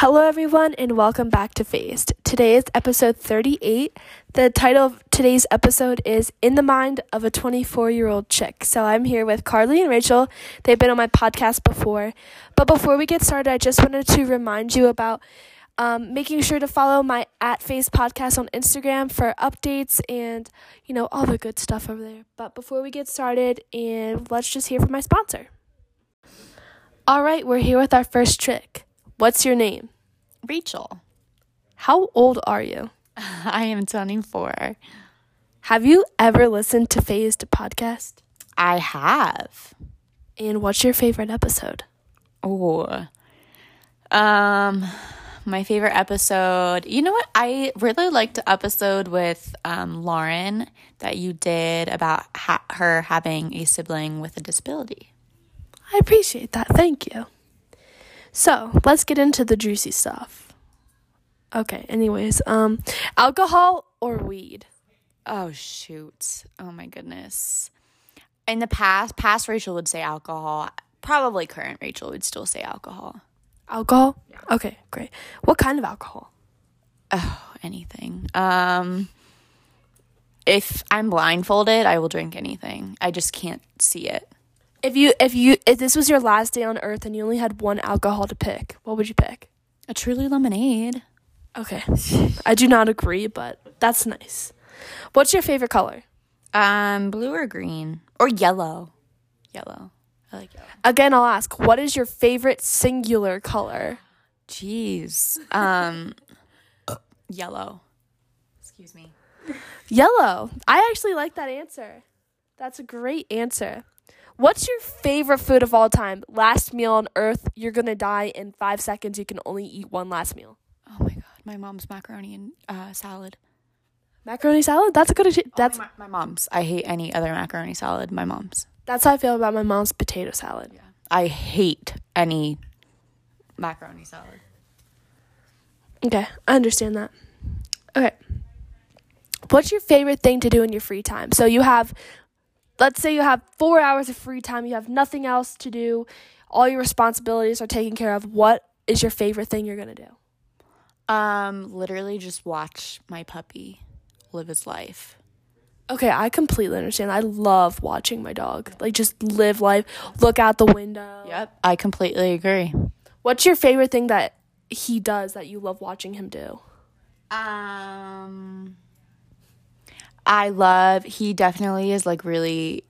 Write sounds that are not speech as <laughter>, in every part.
Hello, everyone, and welcome back to Phased. Today is episode 38. The title of today's episode is In the Mind of a 24 year old Chick. So I'm here with Karly and Rachel. They've been on my podcast before. But before we get started, I just wanted to remind you about um, making sure to follow my at Phased podcast on Instagram for updates and, you know, all the good stuff over there. But before we get started, and let's just hear from my sponsor. All right, we're here with our first trick. What's your name? Rachel. How old are you? <laughs> I am 24. Have you ever listened to Phased podcast? I have. And what's your favorite episode? Oh. Um my favorite episode. You know what? I really liked the episode with um, Lauren that you did about ha- her having a sibling with a disability. I appreciate that. Thank you. So let's get into the juicy stuff. Okay, anyways, um, alcohol or weed? Oh shoot. Oh my goodness. In the past, past Rachel would say alcohol. Probably current Rachel would still say alcohol. Alcohol? Yeah. Okay, great. What kind of alcohol? Oh, anything. Um if I'm blindfolded, I will drink anything. I just can't see it. If you if you if this was your last day on earth and you only had one alcohol to pick, what would you pick? A truly lemonade. Okay. I do not agree, but that's nice. What's your favorite color? Um, blue or green or yellow. Yellow. I like yellow. Again, I'll ask, what is your favorite singular color? Jeez. Um yellow. Excuse me. Yellow. I actually like that answer. That's a great answer. What's your favorite food of all time? Last meal on earth, you're gonna die in five seconds. You can only eat one last meal. Oh my god, my mom's macaroni and uh, salad. Macaroni salad? That's a good. That's my, my, mom's. I hate any other macaroni salad. My mom's. That's how I feel about my mom's potato salad. Yeah. I hate any macaroni salad. Okay, I understand that. Okay. What's your favorite thing to do in your free time? So you have let's say you have four hours of free time, you have nothing else to do, all your responsibilities are taken care of. What is your favorite thing you're gonna do? Um, literally just watch my puppy live his life. Okay, I completely understand. I love watching my dog. Like just live life, look out the window. Yep, I completely agree. What's your favorite thing that he does that you love watching him do? Um I love he definitely is like really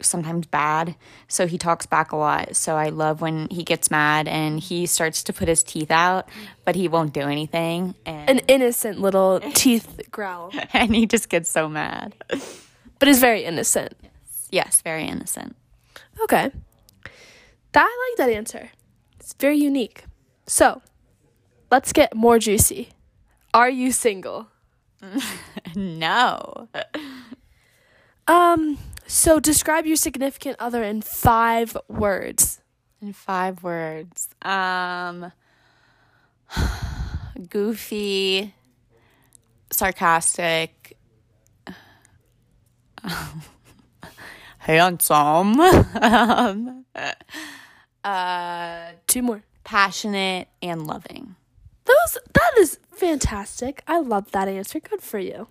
sometimes bad. So he talks back a lot. So I love when he gets mad and he starts to put his teeth out, but he won't do anything. And An innocent little <laughs> teeth growl. <laughs> and he just gets so mad. But is very innocent. Yes. yes, very innocent. Okay. That I like that answer. It's very unique. So, let's get more juicy. Are you single? <laughs> no. Um, so describe your significant other in five words. In five words. Um <sighs> goofy, sarcastic, handsome. <laughs> um, uh two more. Passionate and loving. Those that is fantastic. I love that answer. Good for you.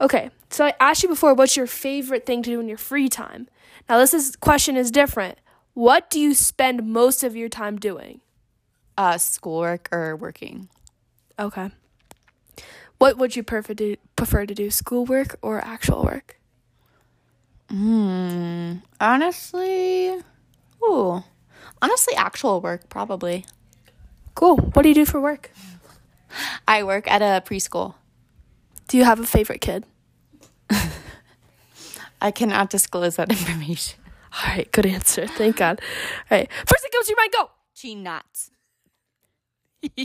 Okay, so I asked you before what's your favorite thing to do in your free time? Now this is question is different. What do you spend most of your time doing? Uh schoolwork or working. Okay. What would you prefer to prefer to do, schoolwork or actual work? Hmm. Honestly, ooh, honestly, actual work probably. Cool. What do you do for work? I work at a preschool. Do you have a favorite kid? <laughs> I cannot disclose that information. <laughs> All right, good answer. Thank God. All right, first thing comes to your mind, go. She nuts. <laughs>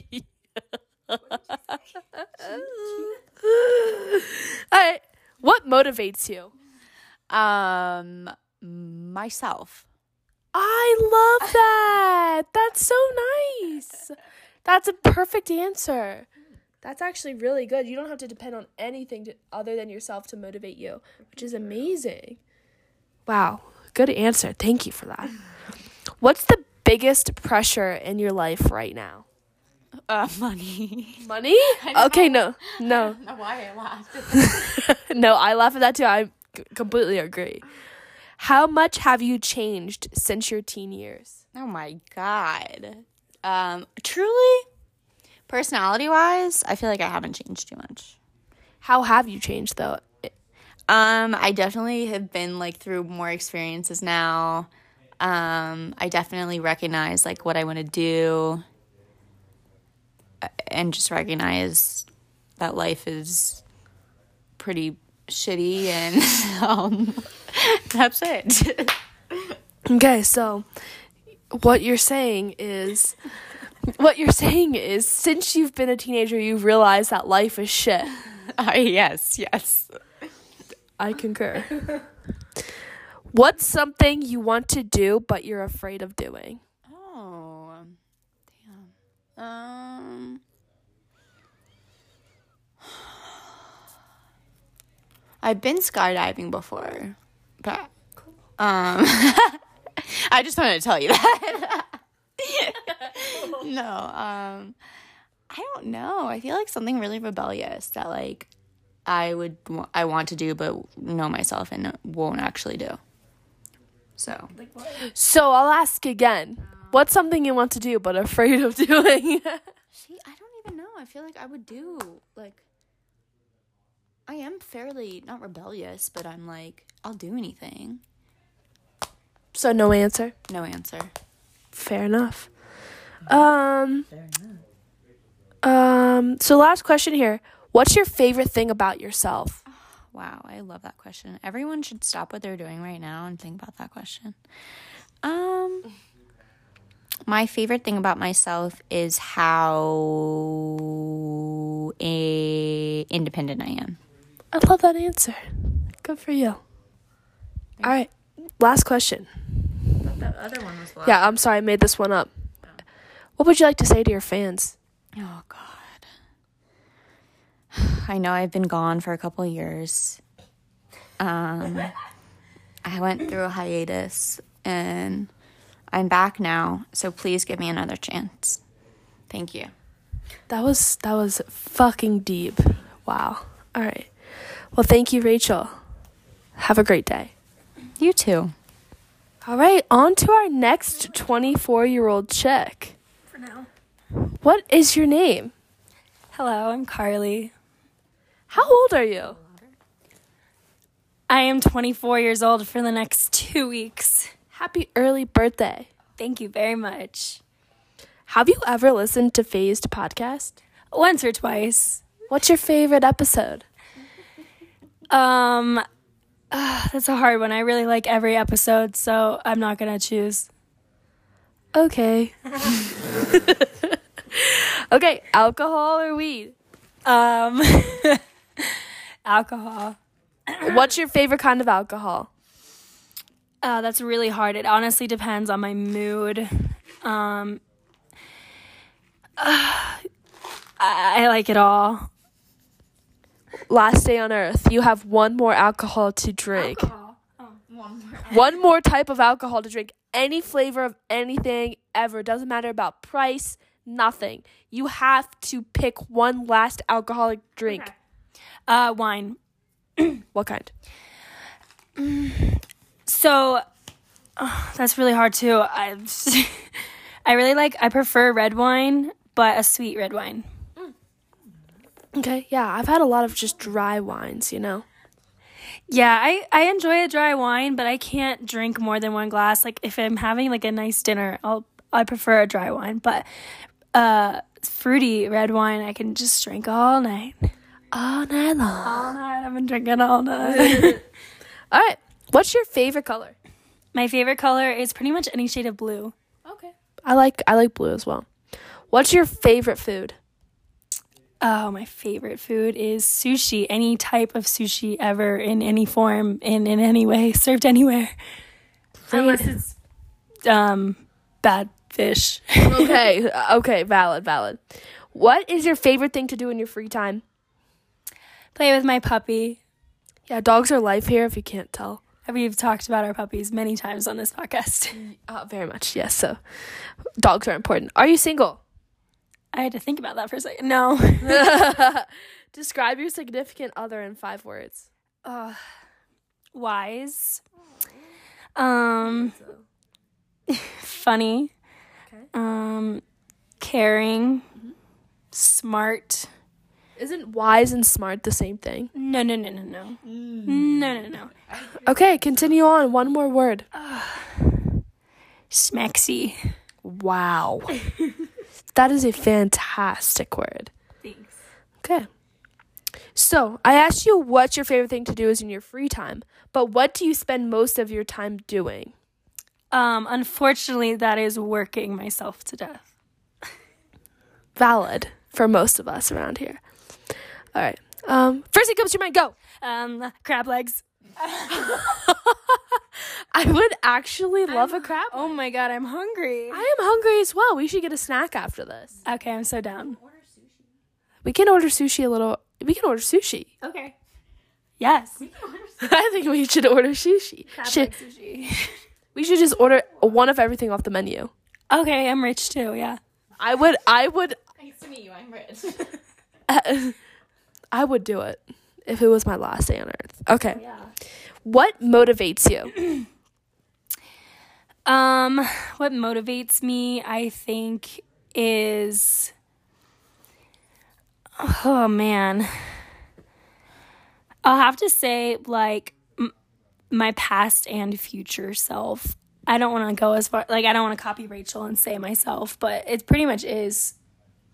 All right, what motivates you? Um, myself. I love that. That's so nice. That's a perfect answer. That's actually really good. You don't have to depend on anything to, other than yourself to motivate you, which is amazing. Wow, good answer. Thank you for that. What's the biggest pressure in your life right now? Uh, <laughs> money. Money? <laughs> Okay, no. No. <laughs> know why I laughed. no, I laugh at that too. I completely agree. How much have you changed since your teen years? oh my god. Um, truly, personality wise, I feel like I haven't changed too much. How have you changed though? Um, I definitely have been like through more experiences now. Um, I definitely recognize like what I want to do uh, and just recognize that life is pretty shitty and <laughs> um, <laughs> that's it. <laughs> Okay, so what you're saying is what you're saying is since you've been a teenager you've realized that life is shit. uh, yes, yes. I concur. What's something you want to do but you're afraid of doing? Oh, damn. Um, I've been skydiving before, but um, <laughs> I just wanted to tell you that. <laughs> no, um, I don't know. I feel like something really rebellious that like I would wa- I want to do, but know myself and won't actually do. So So I'll ask again. What's something you want to do but afraid of <laughs> doing? See, I don't even know. I feel like I would do like I am fairly not rebellious, but I'm like I'll do anything. so no answer. No answer. Fair enough. Um Um so last question here. What's your favorite thing about yourself? <sighs> Wow, I love that question. Everyone should stop what they're doing right now and think about that question. Um my favorite thing about myself is how a independent I am. I love that answer. Good for you. All right. Last question. That other one was Yeah, I'm sorry I made this one up. What would you like to say to your fans? Oh God. I know I've been gone for a couple years. Um, I went through a hiatus and I'm back now. So please give me another chance. Thank you. That was that was fucking deep. Wow. All right. Well, thank you, Rachel. Have a great day. You too. All right, on to our next 24-year-old chick. For now. What is your name? Hello, I'm Karly. How old are you? I am 24 years old for the next two weeks. Happy early birthday. Thank you very much. Have you ever listened to Phased podcast? Once or twice. What's your favorite episode? Um, ah, that's a hard one. I really like every episode, so I'm not gonna choose. Okay. <laughs> okay, alcohol or weed? Um, <laughs> alcohol. What's your favorite kind of alcohol? Uh, that's really hard. It honestly depends on my mood. Um, <sighs> I, I like it all. Last day on earth, you have one more alcohol to drink. One more type of alcohol to drink. Any flavor of anything ever. Doesn't matter about price, nothing. You have to pick one last alcoholic drink. Uh, wine. <clears throat> What kind? So uh, that's really hard too. I <laughs> I really like I prefer red wine, but a sweet red wine. Okay, yeah, I've had a lot of just dry wines, you know. Yeah, I I enjoy a dry wine, but I can't drink more than one glass. Like if I'm having like a nice dinner, I'll I prefer a dry wine, but uh fruity red wine I can just drink all night. All night long. All night. I've been drinking all night. <laughs> All right, what's your favorite color? My favorite color is pretty much any shade of blue. Okay. I like I like blue as well. What's your favorite food? Oh, my favorite food is sushi. Any type of sushi ever in any form, in in any way, <laughs> served anywhere. Unless it's um bad fish. <laughs> okay, okay, valid, valid. What is your favorite thing to do in your free time? Play with my puppy. Yeah, dogs are life here if you can't tell. We've talked about our puppies many times on this podcast. Uh, very much, yes. So, dogs are important. Are you single? I had to think about that for a second. No. <laughs> <laughs> Describe your significant other in five words. uh, wise. Um, <laughs> funny. Okay. Um, caring. Smart. Isn't wise and smart the same thing? No, no, no, no, no. No, no, no. Okay, continue on. One more word. Smexy. Wow. That is a fantastic word. Thanks. Okay. So, I asked you what your favorite thing to do is in your free time, but what do you spend most of your time doing? Um, unfortunately, that is working myself to death. Valid for most of us around here. All right. Um, first thing comes to your mind, go. Um, crab legs. <laughs> I would actually love a crab. Oh my god, I'm hungry. I am hungry as well. We should get a snack after this. Okay, I'm so down. We can order sushi a little. We can order sushi. Okay. Yes. <laughs> I think we should order sushi. Should, sushi. <laughs> we should just order one of everything off the menu. Okay, I'm rich too. Yeah. I would. I would. Nice to meet you. I'm rich. <laughs> I would do it if it was my last day on earth. Okay. Yeah. What motivates you? <clears throat> Um, what motivates me, I think, is oh man, I'll have to say like m- my past and future self. I don't want to go as far like I don't want to copy Rachel and say myself, but it pretty much is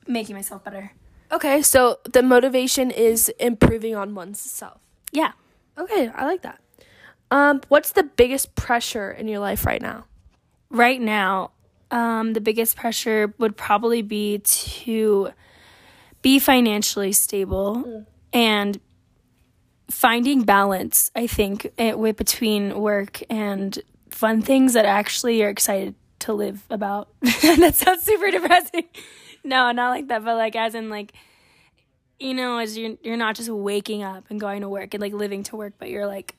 making myself better. Okay, so the motivation is improving on oneself. Yeah. Okay, I like that. Um, what's the biggest pressure in your life right now? Right now, um, the biggest pressure would probably be to be financially stable and finding balance. I think it, with between work and fun things that actually you're excited to live about. <laughs> that sounds super depressing. No, not like that, but like as in like you know, as you're you're not just waking up and going to work and like living to work, but you're like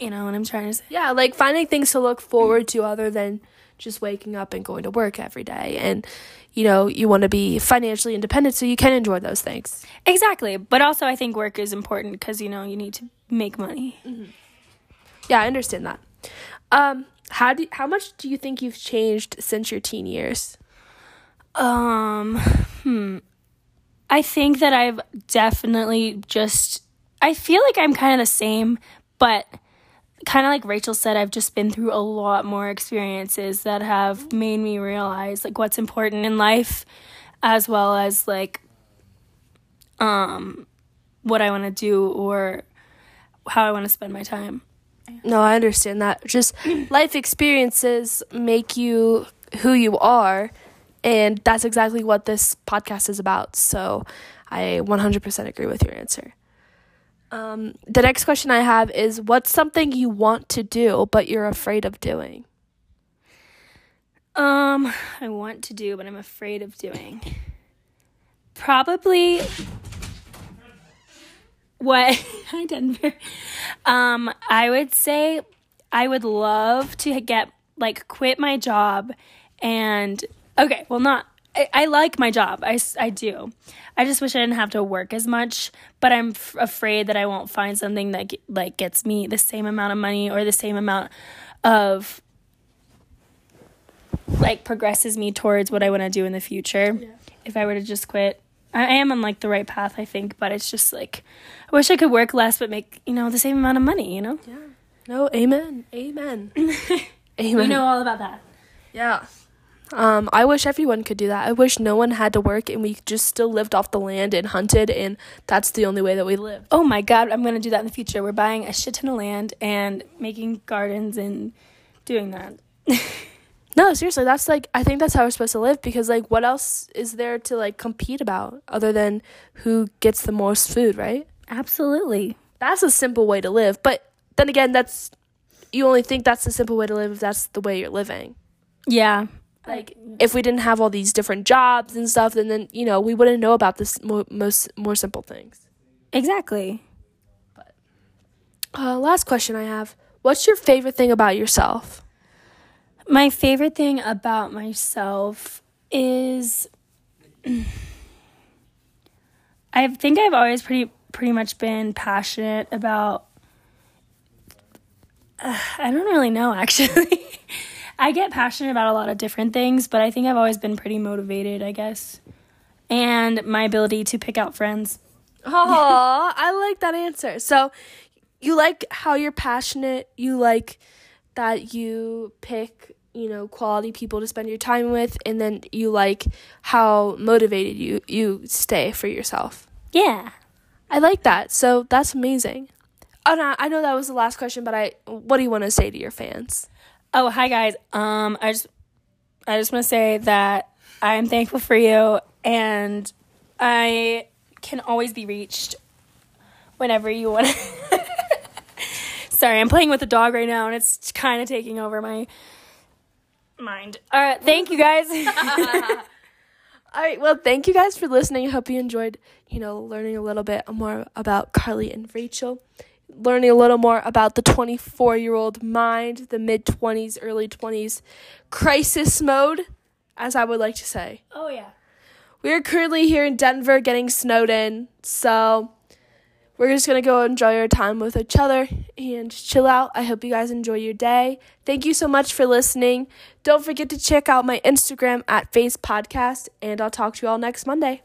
you know what I'm trying to say. Yeah, like finding things to look forward to other than just waking up and going to work every day. And, you know, you want to be financially independent so you can enjoy those things. Exactly. But also, I think work is important because, you know, you need to make money. Yeah, I understand that. Um, how do how much do you think you've changed since your teen years? Um, hmm. I think that I've definitely just, I feel like I'm kind of the same, but kind of like Rachel said, I've just been through a lot more experiences that have made me realize like what's important in life as well as like um what I want to do or how I want to spend my time. No, I understand that. Just <clears throat> life experiences make you who you are, and that's exactly what this podcast is about. So I 100% agree with your answer. Um, the next question I have is what's something you want to do but you're afraid of doing? Um, I want to do, but I'm afraid of doing. Probably. What? <laughs> Hi, Denver. Um, I would say I would love to get like quit my job and okay, well, not. I, I like my job. I, I do. I just wish I didn't have to work as much, but I'm f- afraid that I won't find something that like gets me the same amount of money or the same amount of like progresses me towards what I want to do in the future. If I were to just quit, I I am on like the right path, I think, but it's just like I wish I could work less but make you know the same amount of money. You know, Yeah. No, amen. Amen. <laughs> amen. you know all about that. Yeah. Um, I wish everyone could do that. I wish no one had to work and we just still lived off the land and hunted, and that's the only way that we live. Oh my god, I'm gonna do that in the future. We're buying a shit ton of land and making gardens and doing that. <laughs> No, seriously, that's like I think that's how we're supposed to live because like what else is there to like compete about other than who gets the most food, right? Absolutely. That's a simple way to live. But then again, that's you only think that's the simple way to live if that's the way you're living. Yeah. Like if we didn't have all these different jobs and stuff, then then you know we wouldn't know about this mo- most more simple things. Exactly. Uh, last question I have: What's your favorite thing about yourself? My favorite thing about myself is <sighs> I think I've always pretty pretty much been passionate about uh, <sighs> I don't really know actually. <laughs> I get passionate about a lot of different things, but I think I've always been pretty motivated, I guess. And my ability to pick out friends. Oh, I like that answer. So, you like how you're passionate. You like that you pick, you know, quality people to spend your time with, and then you like how motivated you you stay for yourself. Yeah. I like that. So that's amazing. Oh, no, I know that was the last question, but I what do you want to say to your fans? Oh, hi guys. Um I just I just want to say that I'm thankful for you and I can always be reached whenever you want. <laughs> Sorry, I'm playing with a dog right now and it's kind of taking over my mind. All right, thank you guys. <laughs> All right, well, thank you guys for listening. I hope you enjoyed, you know, learning a little bit more about Karly and Rachel, learning a little more about the 24 year old mind, the mid 20s, early 20s crisis mode, as I would like to say. oh yeah. We are currently here in Denver getting snowed in, so we're just gonna go enjoy our time with each other and chill out. I hope you guys enjoy your day. Thank you so much for listening. Don't forget to check out my Instagram at Phased Podcast, and I'll talk to you all next Monday.